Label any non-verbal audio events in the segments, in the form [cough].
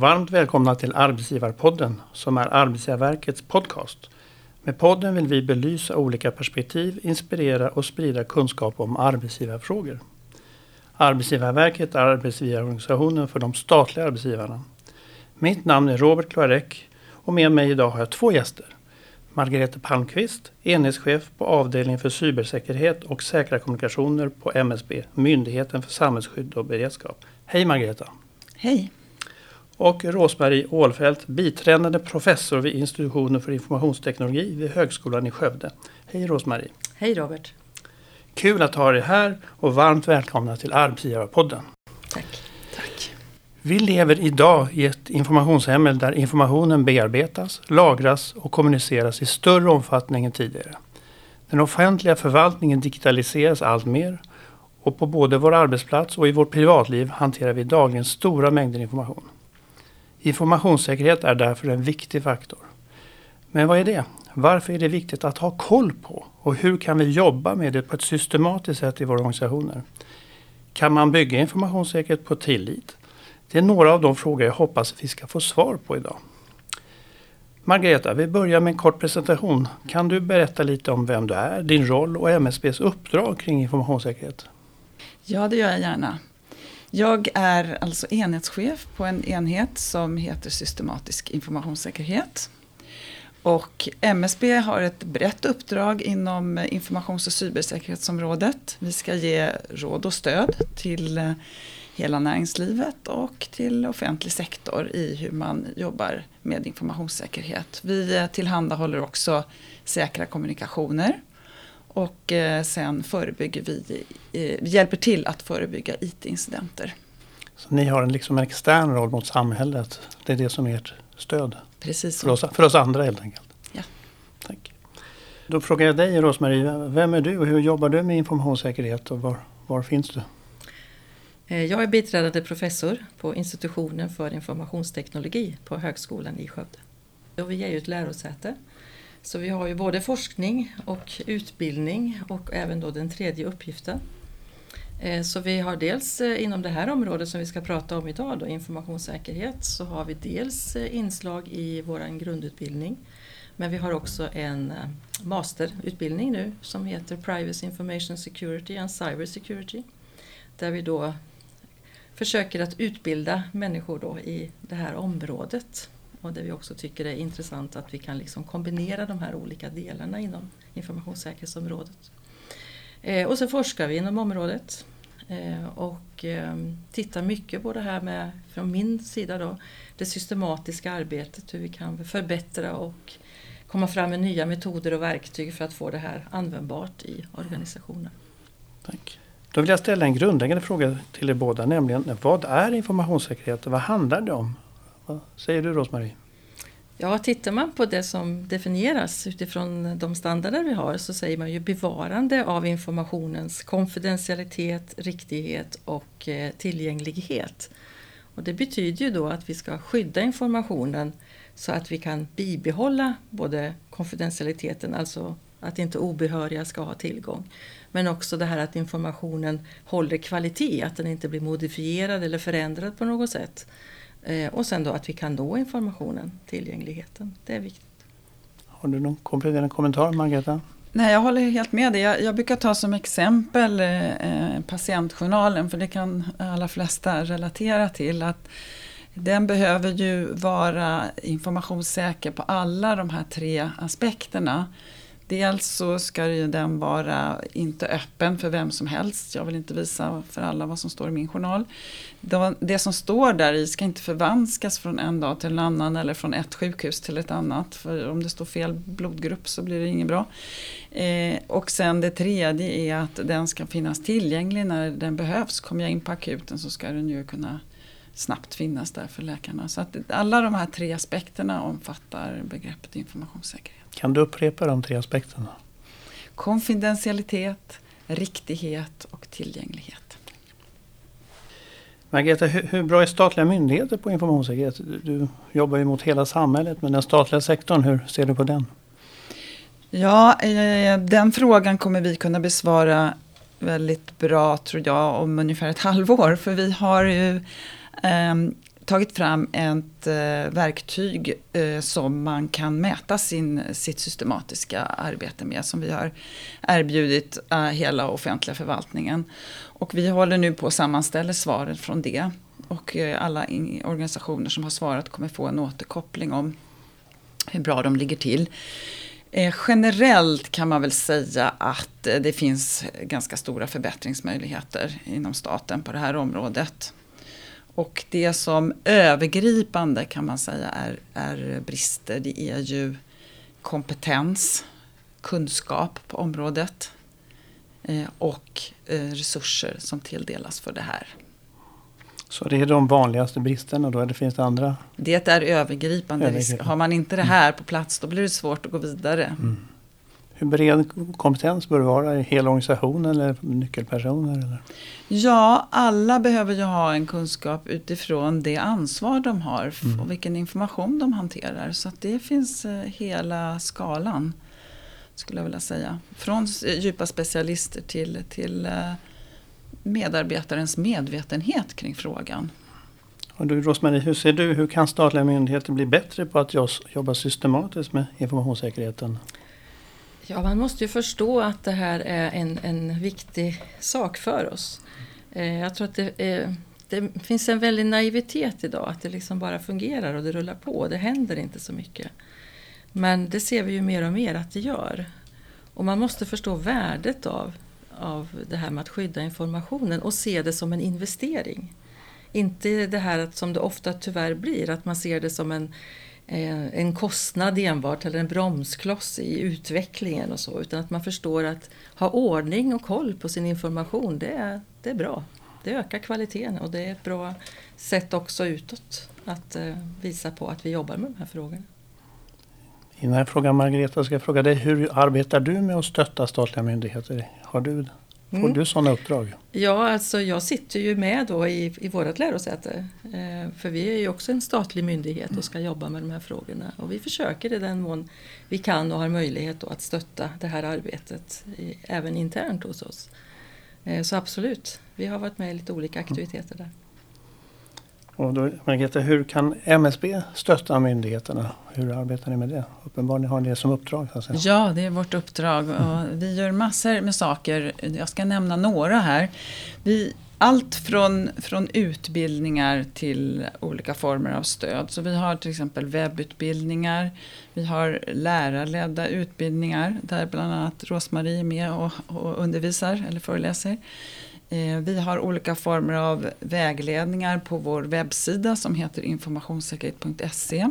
Varmt välkomna till Arbetsgivarpodden som är Arbetsgivarverkets podcast. Med podden vill vi belysa olika perspektiv, inspirera och sprida kunskap om arbetsgivarfrågor. Arbetsgivarverket är arbetsgivarorganisationen för de statliga arbetsgivarna. Mitt namn är Robert Klarek och med mig idag har jag två gäster. Margareta Palmqvist, enhetschef på avdelningen för cybersäkerhet och säkra kommunikationer på MSB, Myndigheten för samhällsskydd och beredskap. Hej Margareta! Hej! Och Rosmarie Ålfält, biträdande professor vid institutionen för informationsteknologi vid Högskolan i Skövde. Hej Rosmarie! Hej Robert! Kul att ha dig här och varmt välkomna till Arbetsgivarpodden. Tack! Tack! Vi lever idag i ett informationssamhälle där informationen bearbetas, lagras och kommuniceras i större omfattning än tidigare. Den offentliga förvaltningen digitaliseras allt mer och på både vår arbetsplats och i vårt privatliv hanterar vi dagligen stora mängder information. Informationssäkerhet är därför en viktig faktor. Men vad är det? Varför är det viktigt att ha koll på? Och hur kan vi jobba med det på ett systematiskt sätt i våra organisationer? Kan man bygga informationssäkerhet på tillit? Det är några av de frågor jag hoppas vi ska få svar på idag. Margareta, vi börjar med en kort presentation. Kan du berätta lite om vem du är, din roll och MSBs uppdrag kring informationssäkerhet? Ja, det gör jag gärna. Jag är alltså enhetschef på en enhet som heter systematisk informationssäkerhet. Och MSB har ett brett uppdrag inom informations och cybersäkerhetsområdet. Vi ska ge råd och stöd till eh, hela näringslivet och till offentlig sektor i hur man jobbar med informationssäkerhet. Vi eh, tillhandahåller också säkra kommunikationer och eh, sen förebygger vi, vi eh, hjälper till att förebygga IT-incidenter. Så ni har en, liksom en extern roll mot samhället. Det är det som är ert stöd? Precis för oss, för oss andra helt enkelt? Ja. Tack. Då frågar jag dig Rosmarie, vem är du och hur jobbar du med informationssäkerhet och var, var finns du? Eh, jag är biträdande professor på institutionen för informationsteknologi på Högskolan i Skövde. Och vi är ju ett lärosäte så vi har ju både forskning och utbildning och även då den tredje uppgiften. Eh, så vi har dels eh, inom det här området som vi ska prata om idag, då, informationssäkerhet, så har vi dels eh, inslag i vår grundutbildning. Men vi har också en masterutbildning nu som heter Privacy Information Security and Cyber Security. Där vi då försöker att utbilda människor då i det här området. Och det vi också tycker är intressant att vi kan liksom kombinera de här olika delarna inom informationssäkerhetsområdet. Eh, och så forskar vi inom området eh, och eh, tittar mycket på det här med, från min sida då, det systematiska arbetet, hur vi kan förbättra och komma fram med nya metoder och verktyg för att få det här användbart i organisationen. Tack. Då vill jag ställa en grundläggande fråga till er båda, nämligen vad är informationssäkerhet och vad handlar det om? Vad säger du Rosmarie? Ja, tittar man på det som definieras utifrån de standarder vi har så säger man ju bevarande av informationens konfidentialitet, riktighet och eh, tillgänglighet. Och det betyder ju då att vi ska skydda informationen så att vi kan bibehålla både konfidentialiteten, alltså att inte obehöriga ska ha tillgång. Men också det här att informationen håller kvalitet, att den inte blir modifierad eller förändrad på något sätt. Eh, och sen då att vi kan nå informationen, tillgängligheten. Det är viktigt. Har du någon kompletterande kommentar Margareta? Nej, jag håller helt med dig. Jag, jag brukar ta som exempel eh, patientjournalen för det kan alla flesta relatera till. att Den behöver ju vara informationssäker på alla de här tre aspekterna. Dels så ska ju den vara inte öppen för vem som helst. Jag vill inte visa för alla vad som står i min journal. Det som står där i ska inte förvanskas från en dag till en annan eller från ett sjukhus till ett annat. För om det står fel blodgrupp så blir det inget bra. Eh, och sen det tredje är att den ska finnas tillgänglig när den behövs. Kommer jag in på akuten så ska den ju kunna snabbt finnas där för läkarna. Så att alla de här tre aspekterna omfattar begreppet informationssäkerhet. Kan du upprepa de tre aspekterna? Konfidentialitet, riktighet och tillgänglighet. Margareta, hur, hur bra är statliga myndigheter på informationssäkerhet? Du jobbar ju mot hela samhället, men den statliga sektorn, hur ser du på den? Ja, eh, den frågan kommer vi kunna besvara väldigt bra tror jag om ungefär ett halvår. För vi har ju eh, tagit fram ett eh, verktyg eh, som man kan mäta sin, sitt systematiska arbete med som vi har erbjudit eh, hela offentliga förvaltningen. Och vi håller nu på att sammanställa svaren från det. Och alla organisationer som har svarat kommer få en återkoppling om hur bra de ligger till. Generellt kan man väl säga att det finns ganska stora förbättringsmöjligheter inom staten på det här området. Och det som övergripande kan man säga är, är brister, det är ju kompetens, kunskap på området eh, och eh, resurser som tilldelas för det här. Så det är de vanligaste bristerna då, eller finns det andra? Det är övergripande. övergripande. Har man inte det här på plats då blir det svårt att gå vidare. Mm. Hur bred kompetens bör det vara i hela organisationen eller nyckelpersoner? Eller? Ja, alla behöver ju ha en kunskap utifrån det ansvar de har mm. och vilken information de hanterar. Så det finns eh, hela skalan skulle jag vilja säga. Från djupa specialister till, till eh, medarbetarens medvetenhet kring frågan. Och du Rosmarie, hur ser du, hur kan statliga myndigheter bli bättre på att jobba systematiskt med informationssäkerheten? Ja, man måste ju förstå att det här är en, en viktig sak för oss. Eh, jag tror att det, eh, det, finns en väldig naivitet idag, att det liksom bara fungerar och det rullar på. Det händer inte så mycket. Men det ser vi ju mer och mer att det gör. Och man måste förstå värdet av av det här med att skydda informationen och se det som en investering. Inte det här att, som det ofta tyvärr blir, att man ser det som en, Eh, en kostnad enbart eller en bromskloss i utvecklingen och så, utan att man förstår att ha ordning och koll på sin information, det är, det är bra. Det ökar kvaliteten och det är ett bra sätt också utåt att eh, visa på att vi jobbar med de här frågorna. Innan jag frågar Margareta ska jag fråga dig, hur arbetar du med att stötta statliga myndigheter? Har du, får mm. du sådana uppdrag? Ja, alltså jag sitter ju med då i, i vårt lärosäte. Eh, för vi är ju också en statlig myndighet och ska jobba med de här frågorna. Och vi försöker i den mån vi kan och har möjlighet att stötta det här arbetet i, även internt hos oss. Eh, så absolut, vi har varit med i lite olika aktiviteter där. Och då, Margareta, hur kan MSB stötta myndigheterna? Hur arbetar ni med det? Uppenbarligen har ni det som uppdrag. Så Ja, det är vårt uppdrag. Och vi gör massor med saker. Jag ska nämna några här. Vi, allt från, från utbildningar till olika former av stöd. Så vi har till exempel webbutbildningar. Vi har lärarledda utbildningar där bland annat Rosmarie är med och, och undervisar eller föreläser. Eh, vi har olika former av vägledningar på vår webbsida som heter informationssäkerhet.se.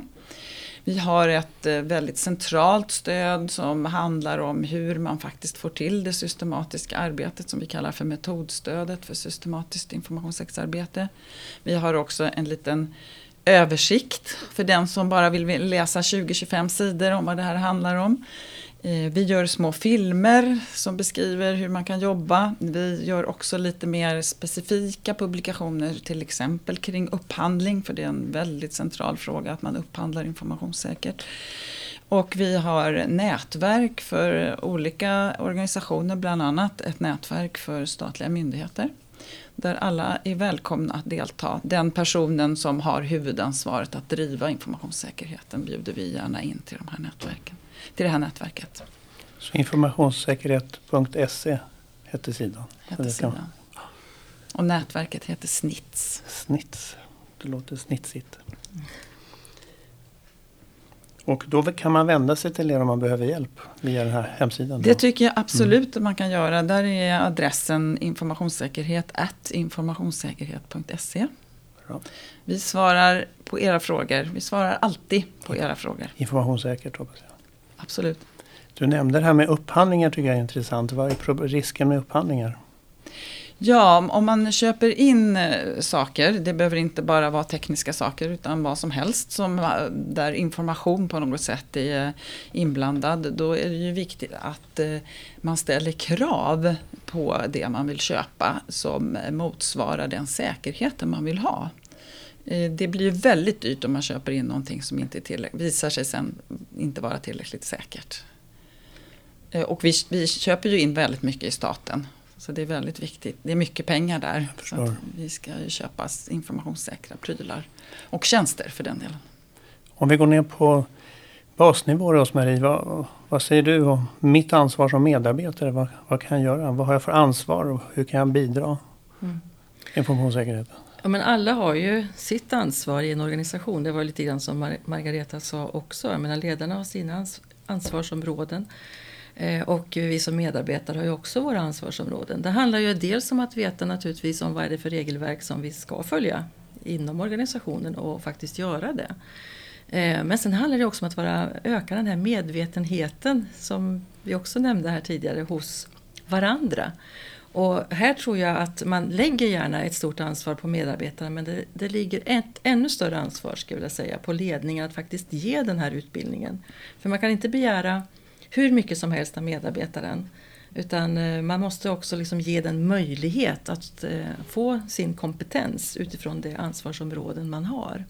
Vi har ett eh, väldigt centralt stöd som handlar om hur man faktiskt får till det systematiska arbetet som vi kallar för metodstödet för systematiskt informationssäkerhetsarbete. Vi har också en liten översikt för den som bara vill läsa 20-25 sidor om vad det här handlar om. Eh, vi gör små filmer som beskriver hur man kan jobba. Vi gör också lite mer specifika publikationer till exempel kring upphandling för det är en väldigt central fråga att man upphandlar informationssäkert. Och vi har nätverk för olika organisationer, bland annat ett nätverk för statliga myndigheter. Där alla är välkomna att delta. Den personen som har huvudansvaret att driva informationssäkerheten bjuder vi gärna in till de här nätverken till det här nätverket. Så informationssäkerhet.se heter sidan? Heter sidan. Och nätverket heter SNITS. SNITS, det låter snitsigt. Och då kan man vända sig till er om man behöver hjälp via den här hemsidan? Det tycker jag absolut mm. man kan göra. Där är adressen informationssäkerhet informationssäkerhet.se. Vi svarar på era frågor. Vi svarar alltid på era frågor. Informationssäkert hoppas jag absolut. Du nämnde det här med upphandlingar tycker jag är intressant. Vad är risken med upphandlingar? Ja, om man köper in eh, saker, det behöver inte bara vara tekniska saker utan vad som helst som, eh, där information på något sätt är eh, inblandad. Då är det ju viktigt att man ställer krav på det man vill köpa som motsvarar den säkerheten man vill ha. Det blir väldigt dyrt om man köper in någonting som inte visar sig sen inte vara tillräckligt säkert. Och vi, vi, köper ju in väldigt mycket i staten. Så det är väldigt viktigt. Det är mycket pengar där. Så vi ska ju köpa informationssäkra prylar och tjänster för den delen. Om vi går ner på basnivå Rosmarie, vad, vad säger du om mitt ansvar som medarbetare? Vad, vad, kan jag göra? Vad har jag för ansvar och hur kan jag bidra? Mm. Informationssäkerheten. Ja, men alla har ju sitt ansvar i en organisation. Det var lite grann som Mar Margareta sa också. Jag menar, ledarna har sina ans ansvarsområden. Eh, och vi som medarbetare har ju också våra ansvarsområden. Det handlar ju dels om att veta naturligtvis om vad är det för regelverk som vi ska följa inom organisationen och faktiskt göra det. Eh, men sen handlar det också om att vara, öka den här medvetenheten som vi också nämnde här tidigare hos varandra. Och här tror jag att man lägger gärna ett stort ansvar på medarbetarna men det, det ligger ett ännu större ansvar skulle jag säga på ledningen att faktiskt ge den här utbildningen. För man kan inte begära hur mycket som helst av medarbetaren utan eh, man måste också liksom ge den möjlighet att eh, få sin kompetens utifrån det ansvarsområden man har.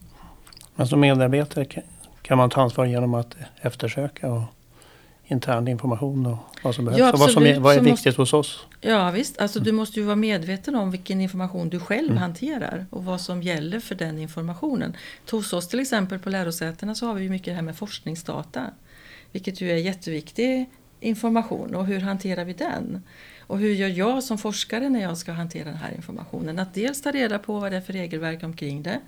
Men som medarbetare kan man ta ansvar genom att eftersöka och intern information och vad som behövs. Ja, och vad, som är, vad är viktigt måste, hos oss. Ja visst, alltså du måste ju vara medveten om vilken information du själv mm. hanterar och vad som gäller för den informationen. Hos oss till exempel på lärosätena så har vi mycket det här med forskningsdata. Vilket ju är jätteviktig information och hur hanterar vi den? Och hur gör jag som forskare när jag ska hantera den här informationen? Att dels ta reda på vad det är för regelverk omkring det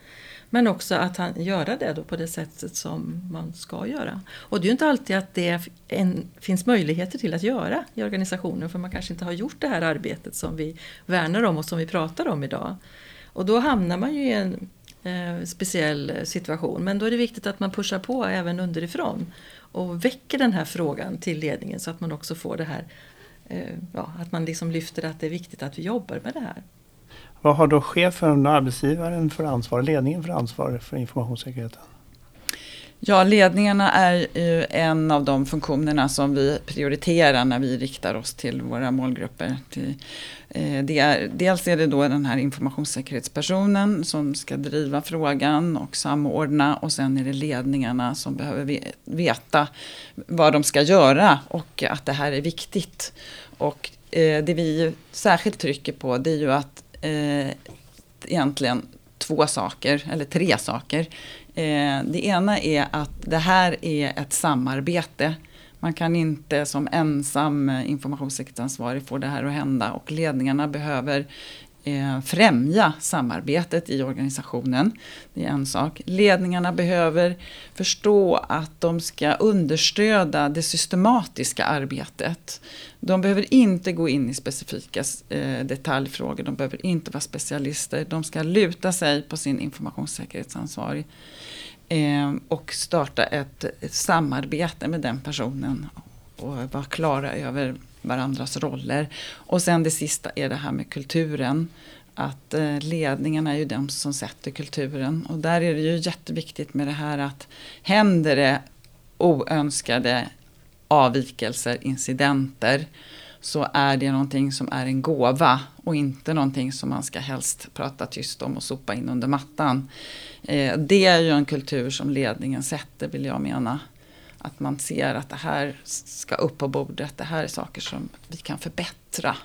men också att han, göra det då på det sättet som man ska göra. Och det är ju inte alltid att det en, finns möjligheter till att göra i organisationen för man kanske inte har gjort det här arbetet som vi värnar om och som vi pratar om idag. Och då hamnar man ju i en eh, speciell situation. Men då är det viktigt att man pushar på även underifrån och väcker den här frågan till ledningen så att man också får det här eh, ja, att man liksom lyfter att det är viktigt att vi jobbar med det här. Vad har då chefen och arbetsgivaren för ansvar, ledningen för ansvar för informationssäkerheten? Ja, ledningarna är ju en av de funktionerna som vi prioriterar när vi riktar oss till våra målgrupper. Eh, det är, dels är det då den här informationssäkerhetspersonen som ska driva frågan och samordna och sen är det ledningarna som behöver veta vad de ska göra och att det här är viktigt. Och eh, det vi särskilt trycker på det är ju att eh, egentligen två saker, eller tre saker. Eh, det ena är att det här är ett samarbete. Man kan inte som ensam eh, informationssäkerhetsansvarig få det här att hända och ledningarna behöver eh, främja samarbetet i organisationen. Det är en sak. Ledningarna behöver förstå att de ska understöda det systematiska arbetet. De behöver inte gå in i specifika eh, detaljfrågor, de behöver inte vara specialister. De ska luta sig på sin informationssäkerhetsansvarig eh, och starta ett, ett samarbete med den personen och vara klara över varandras roller. Och sen det sista är det här med kulturen. Att eh, ledningen är ju de som sätter kulturen. Och där är det ju jätteviktigt med det här att händer det oönskade avvikelser, incidenter, så är det någonting som är en gåva och inte någonting som man ska helst prata tyst om och sopa in under mattan. Eh, det är ju en kultur som ledningen sätter vill jag mena. Att man ser att det här ska upp på bordet, det här är saker som vi kan förbättra.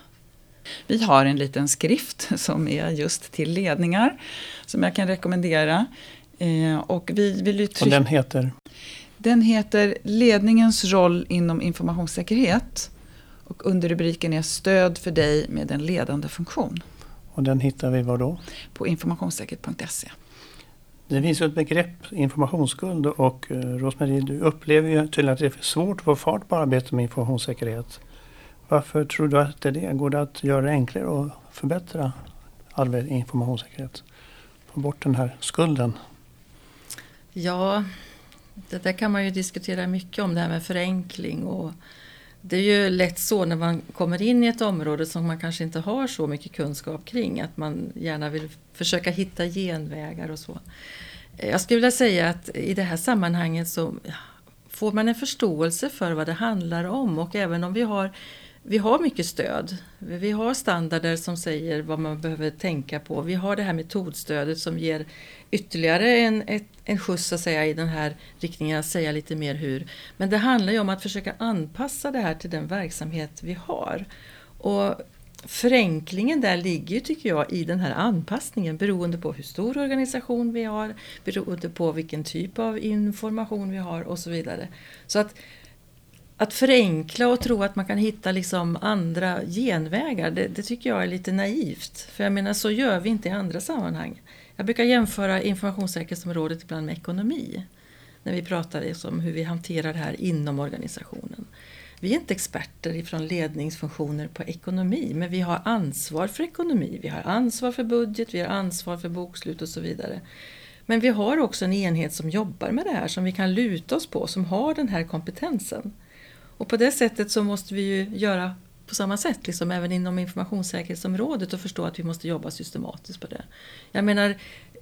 Vi har en liten skrift som är just till ledningar som jag kan rekommendera. Eh, och vi vill och den heter? Den heter Ledningens roll inom informationssäkerhet. Och underrubriken är Stöd för dig med en ledande funktion. Och den hittar vi var då? På informationssäkerhet.se. Det finns ju ett begrepp, informationsskuld och eh, Rosmarie, du upplever ju tydligen att det är svårt att få fart på arbetet med informationssäkerhet. Varför tror du att det är det? Går det att göra det enklare och förbättra arbetet med informationssäkerhet? Få bort den här skulden? Ja, det där kan man ju diskutera mycket om det här med förenkling och det är ju lätt så när man kommer in i ett område som man kanske inte har så mycket kunskap kring att man gärna vill försöka hitta genvägar och så. Eh, jag skulle vilja säga att i det här sammanhanget så får man en förståelse för vad det handlar om och även om vi har vi har mycket stöd. Vi har standarder som säger vad man behöver tänka på. Vi har det här metodstödet som ger ytterligare en, ett, en skjuts att säga, i den här riktningen, att säga lite mer hur. Men det handlar ju om att försöka anpassa det här till den verksamhet vi har. Och förenklingen där ligger ju, tycker jag i den här anpassningen beroende på hur stor organisation vi har, beroende på vilken typ av information vi har och så vidare. Så att, att förenkla och tro att man kan hitta liksom andra genvägar, det, det tycker jag är lite naivt. För jag menar, så gör vi inte i andra sammanhang. Jag brukar jämföra informationssäkerhetsområdet ibland med ekonomi. När vi pratar om hur vi hanterar det här inom organisationen. Vi är inte experter ifrån ledningsfunktioner på ekonomi, men vi har ansvar för ekonomi, vi har ansvar för budget, vi har ansvar för bokslut och så vidare. Men vi har också en enhet som jobbar med det här, som vi kan luta oss på, som har den här kompetensen. Och på det sättet så måste vi ju göra på samma sätt, liksom även inom informationssäkerhetsområdet och förstå att vi måste jobba systematiskt på det. Jag menar,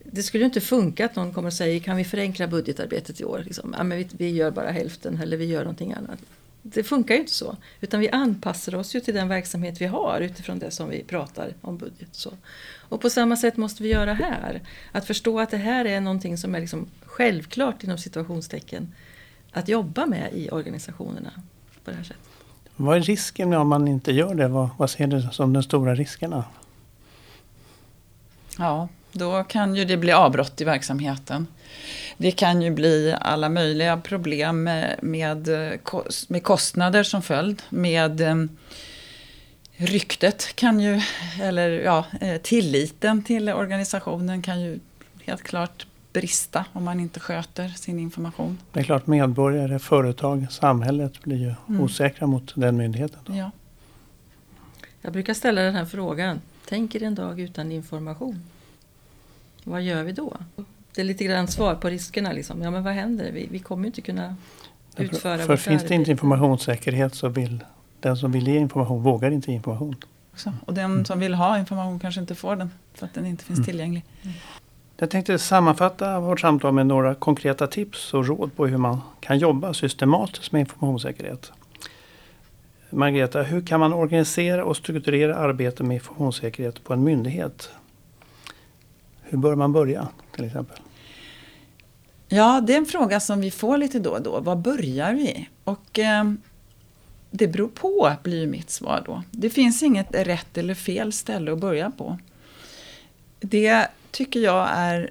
det skulle ju inte funka att någon kommer och säger kan vi förenkla budgetarbetet i år? Liksom, ja, men vi, vi gör bara hälften eller vi gör någonting annat. Det funkar ju inte så. Utan vi anpassar oss ju till den verksamhet vi har utifrån det som vi pratar om budget. Så. Och på samma sätt måste vi göra här. Att förstå att det här är någonting som är liksom självklart inom situationstecken att jobba med i organisationerna på det här sättet. Vad är risken om man inte gör det? Vad, vad ser du som de stora riskerna? Ja, då kan ju det bli avbrott i verksamheten. Det kan ju bli alla möjliga problem med, med, med kostnader som följd. Med eh, ryktet kan ju, eller ja, eh, tilliten till organisationen kan ju helt klart brista om man inte sköter sin information. Det är klart medborgare, företag, samhället blir ju mm. osäkra mot den myndigheten. Då. Ja. Jag brukar ställa den här frågan. Tänk er en dag utan information. Vad gör vi då? Det är lite grann svar på riskerna. Liksom. Ja, men vad händer? Vi, vi kommer inte kunna utföra För, för finns det inte informationssäkerhet så vill den som vill ge information vågar inte ge information. Och den som vill ha information kanske inte får den för att den inte finns mm. tillgänglig. Mm. Jag tänkte sammanfatta vårt samtal med några konkreta tips och råd på hur man kan jobba systematiskt med informationssäkerhet. Margareta, hur kan man organisera och strukturera arbetet med informationssäkerhet på en myndighet? Hur bör man börja till exempel? Ja, det är en fråga som vi får lite då och då. Var börjar vi? Och eh, det beror på, blir mitt svar då. Det finns inget rätt eller fel ställe att börja på. Det tycker jag är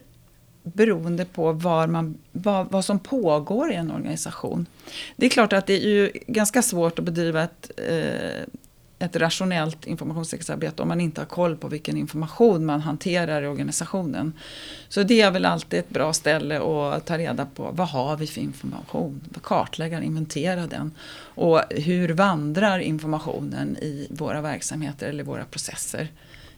beroende på var man, vad, vad, som pågår i en organisation. Det är klart att det är ju ganska svårt att bedriva ett, eh, ett rationellt informationssäkerhetsarbete om man inte har koll på vilken information man hanterar i organisationen. Så det är väl alltid ett bra ställe att ta reda på vad har vi för information, kartlägga inventera den. Och hur vandrar informationen i våra verksamheter eller våra processer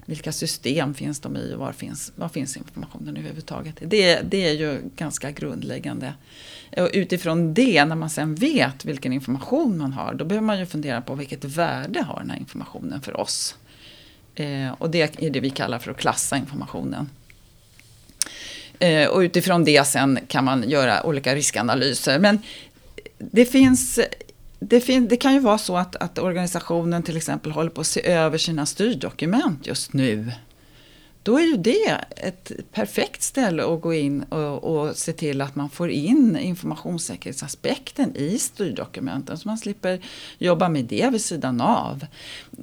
vilka system finns de i och var finns, var finns informationen överhuvudtaget. Det, det är ju ganska grundläggande. Och utifrån det, när man sen vet vilken information man har, då behöver man ju fundera på vilket värde har den här informationen för oss. Eh, och det är det vi kallar för att klassa informationen. Eh, och utifrån det sen kan man göra olika riskanalyser. Men det finns det, fin- det, kan ju vara så att, att, organisationen till exempel håller på att se över sina styrdokument just nu. Då är ju det ett perfekt ställe att gå in och, och se till att man får in informationssäkerhetsaspekten i styrdokumenten så man slipper jobba med det vid sidan av.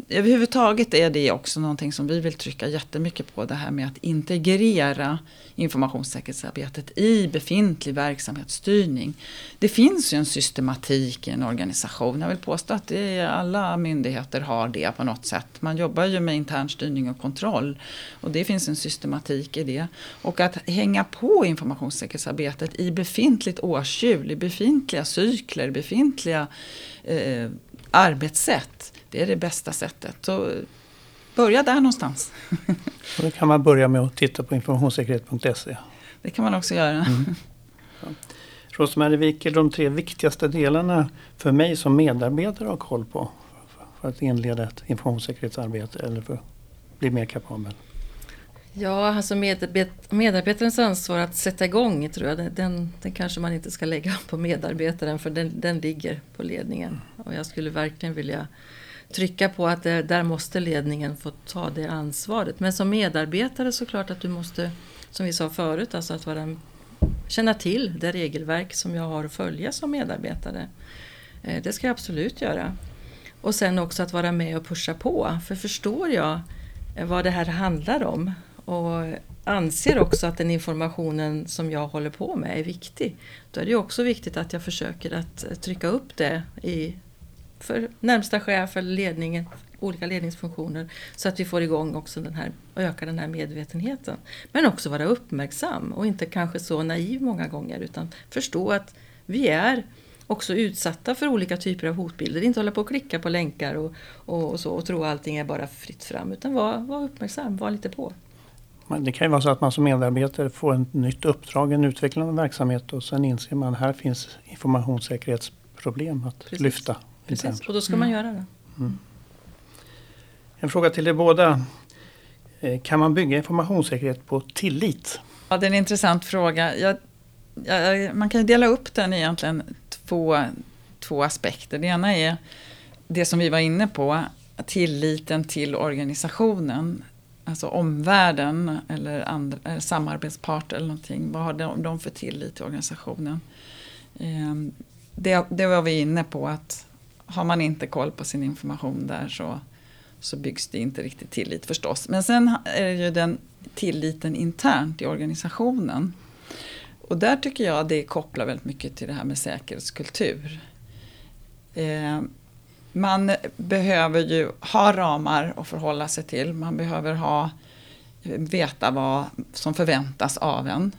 Överhuvudtaget är det också någonting som vi vill trycka jättemycket på, det här med att integrera informationssäkerhetsarbetet i befintlig verksamhetsstyrning. Det finns ju en systematik i en organisation. Jag vill påstå att det, alla myndigheter har det på något sätt. Man jobbar ju med intern styrning och kontroll och det finns en systematik i det. Och att hänga på informationssäkerhetsarbetet i befintligt årshjul, i befintliga cykler, befintliga eh, arbetssätt. Det är det bästa sättet. Så börja där någonstans. [laughs] Och då kan man börja med att titta på informationssäkerhet.se. Det kan man också göra. Mm. [laughs] Ja. Rosmarie, vilka är de tre viktigaste delarna för mig som medarbetare att ha koll på för att inleda ett informationssäkerhetsarbete eller för att bli mer kapabel? Ja, alltså medarbet medarbetarens ansvar att sätta igång tror jag, den, den kanske man inte ska lägga på medarbetaren för den, den ligger på ledningen. Och jag skulle verkligen vilja trycka på att det, där måste ledningen få ta det ansvaret. Men som medarbetare så klart att du måste, som vi sa förut, alltså att vara, känna till det regelverk som jag har att följa som medarbetare. Eh, det ska jag absolut göra. Och sen också att vara med och pusha på. För förstår jag vad det här handlar om och anser också att den informationen som jag håller på med är viktig. Då är det också viktigt att jag försöker att trycka upp det i, för närmsta chef eller ledningen, olika ledningsfunktioner så att vi får igång också den här, och ökar den här medvetenheten. Men också vara uppmärksam och inte kanske så naiv många gånger utan förstå att vi är också utsatta för olika typer av hotbilder. Inte hålla på och klicka på länkar och, och, och så och tro att allting är bara fritt fram utan vara var uppmärksam, var lite på. Det kan ju vara så att man som medarbetare får ett nytt uppdrag, en utvecklande verksamhet och sen inser man att här finns informationssäkerhetsproblem att Precis. lyfta. Precis, och då ska man mm. göra det. Mm. En fråga till er båda. Eh, kan man bygga informationssäkerhet på tillit? Ja, det är en intressant fråga. Jag, jag, man kan dela upp den egentligen två, två aspekter. Det ena är det som vi var inne på, tilliten till organisationen. Alltså omvärlden eller, andra, eh, eller samarbetspart eller någonting. Vad har de, de för tillit till organisationen? Eh, det, det var vi inne på att har man inte koll på sin information där så så byggs det inte riktigt tillit förstås. Men sen är det ju den tilliten internt i organisationen. Och där tycker jag det kopplar väldigt mycket till det här med säkerhetskultur. Eh, man behöver ju ha ramar att förhålla sig till. Man behöver ha, veta vad som förväntas av en.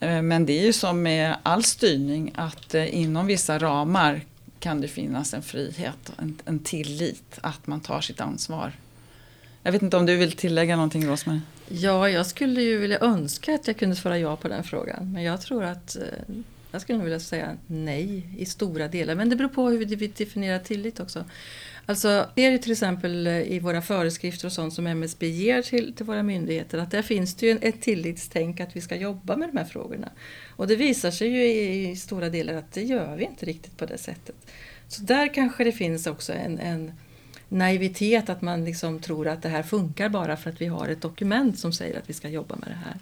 Eh, men det är ju som med all styrning att eh, inom vissa ramar kan det finnas en frihet, en, en tillit att man tar sitt ansvar. Jag vet inte om du vill tillägga någonting Rosmarie? Ja, jag skulle ju vilja önska att jag kunde svara ja på den frågan. Men jag tror att eh, jag skulle nog vilja säga nej i stora delar. Men det beror på hur vi definierar tillit också. Alltså, det är ju till exempel eh, i våra föreskrifter och sånt som MSB ger till, till våra myndigheter att där finns det ju ett tillitstänk att vi ska jobba med de här frågorna. Och det visar sig ju i, i stora delar att det gör vi inte riktigt på det sättet. Så där kanske det finns också en, en naivitet att man liksom tror att det här funkar bara för att vi har ett dokument som säger att vi ska jobba med det här.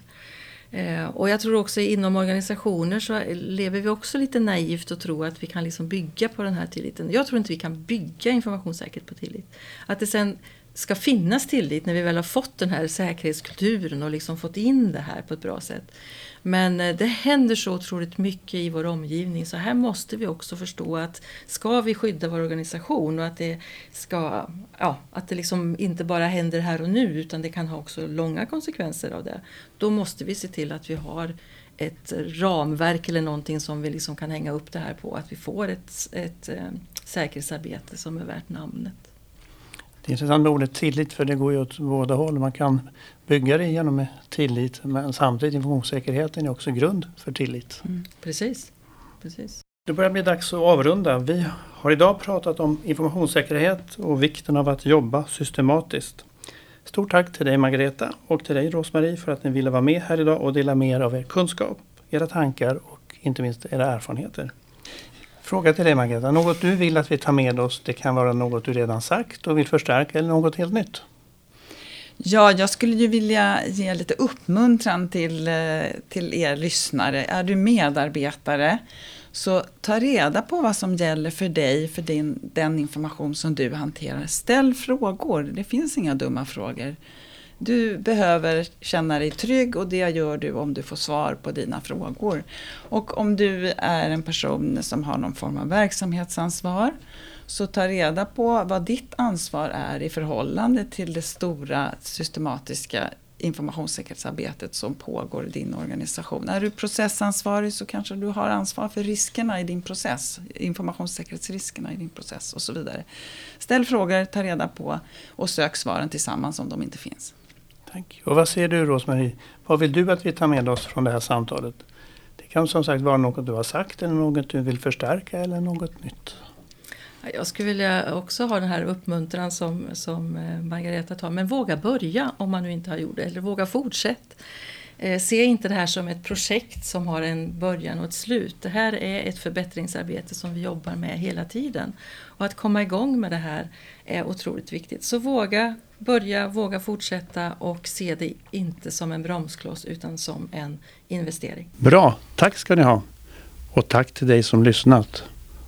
Eh, och jag tror också inom organisationer så lever vi också lite naivt och tror att vi kan liksom bygga på den här tilliten. Jag tror inte vi kan bygga informationssäkerhet på tillit. Att det sen ska finnas tillit när vi väl har fått den här säkerhetskulturen och liksom fått in det här på ett bra sätt. Men eh, det händer så otroligt mycket i vår omgivning så här måste vi också förstå att ska vi skydda vår organisation och att det, ska, ja, att det liksom inte bara händer här och nu utan det kan ha också långa konsekvenser av det. Då måste vi se till att vi har ett ramverk eller någonting som vi liksom kan hänga upp det här på. Att vi får ett, ett, ett säkerhetsarbete som är värt namnet. Det är intressant med ordet tillit för det går ju åt båda håll. Man kan bygga det genom tillit men samtidigt informationssäkerheten är också grund för tillit. Mm. Precis. Precis. Det börjar bli dags att avrunda. Vi har idag pratat om informationssäkerhet och vikten av att jobba systematiskt. Stort tack till dig Margareta och till dig Rosmarie för att ni ville vara med här idag och dela med er av er kunskap, era tankar och inte minst era erfarenheter. Fråga till dig Margareta, något du vill att vi tar med oss, det kan vara något du redan sagt och vill förstärka eller något helt nytt? Ja, jag skulle ju vilja ge lite uppmuntran till, eh, till er lyssnare. Är du medarbetare så ta reda på vad som gäller för dig, för din, den information som du hanterar. Ställ frågor, det finns inga dumma frågor. Du behöver känna dig trygg och det gör du om du får svar på dina frågor. Och om du är en person som har någon form av verksamhetsansvar så ta reda på vad ditt ansvar är i förhållande till det stora systematiska informationssäkerhetsarbetet som pågår i din organisation. Är du processansvarig så kanske du har ansvar för riskerna i din process, informationssäkerhetsriskerna i din process och så vidare. Ställ frågor, ta reda på och sök svaren tillsammans om de inte finns. Tack. Och vad ser du Rosmarie? Vad vill du att vi tar med oss från det här samtalet? Det kan som sagt vara något du har sagt eller något du vill förstärka eller något nytt. Jag skulle vilja också ha den här uppmuntran som, som eh, Margareta tar. Men våga börja om man nu inte har gjort det. Eller våga fortsätt. Eh, se inte det här som ett projekt som har en början och ett slut. Det här är ett förbättringsarbete som vi jobbar med hela tiden. Och att komma igång med det här är otroligt viktigt. Så våga börja, våga fortsätta och se det inte som en bromskloss utan som en investering. Bra, tack ska ni ha. Och tack till dig som lyssnat.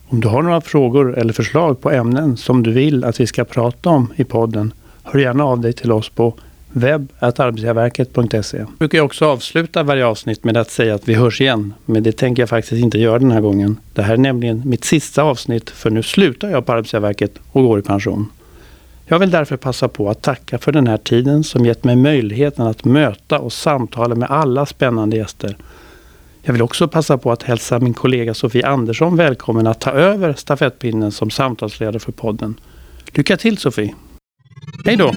Om du har några frågor eller förslag på ämnen som du vill att vi ska prata om i podden, hör gärna av dig till oss på webb.arbetsgivarverket.se. Jag brukar också avsluta varje avsnitt med att säga att vi hörs igen, men det tänker jag faktiskt inte göra den här gången. Det här är nämligen mitt sista avsnitt, för nu slutar jag på Arbetsgivarverket och går i pension. Jag vill därför passa på att tacka för den här tiden som gett mig möjligheten att möta och samtala med alla spännande gäster. Jag vill också passa på att hälsa min kollega Sofie Andersson välkommen att ta över stafettpinnen som samtalsledare för podden. Lycka till Sofie! Hej då!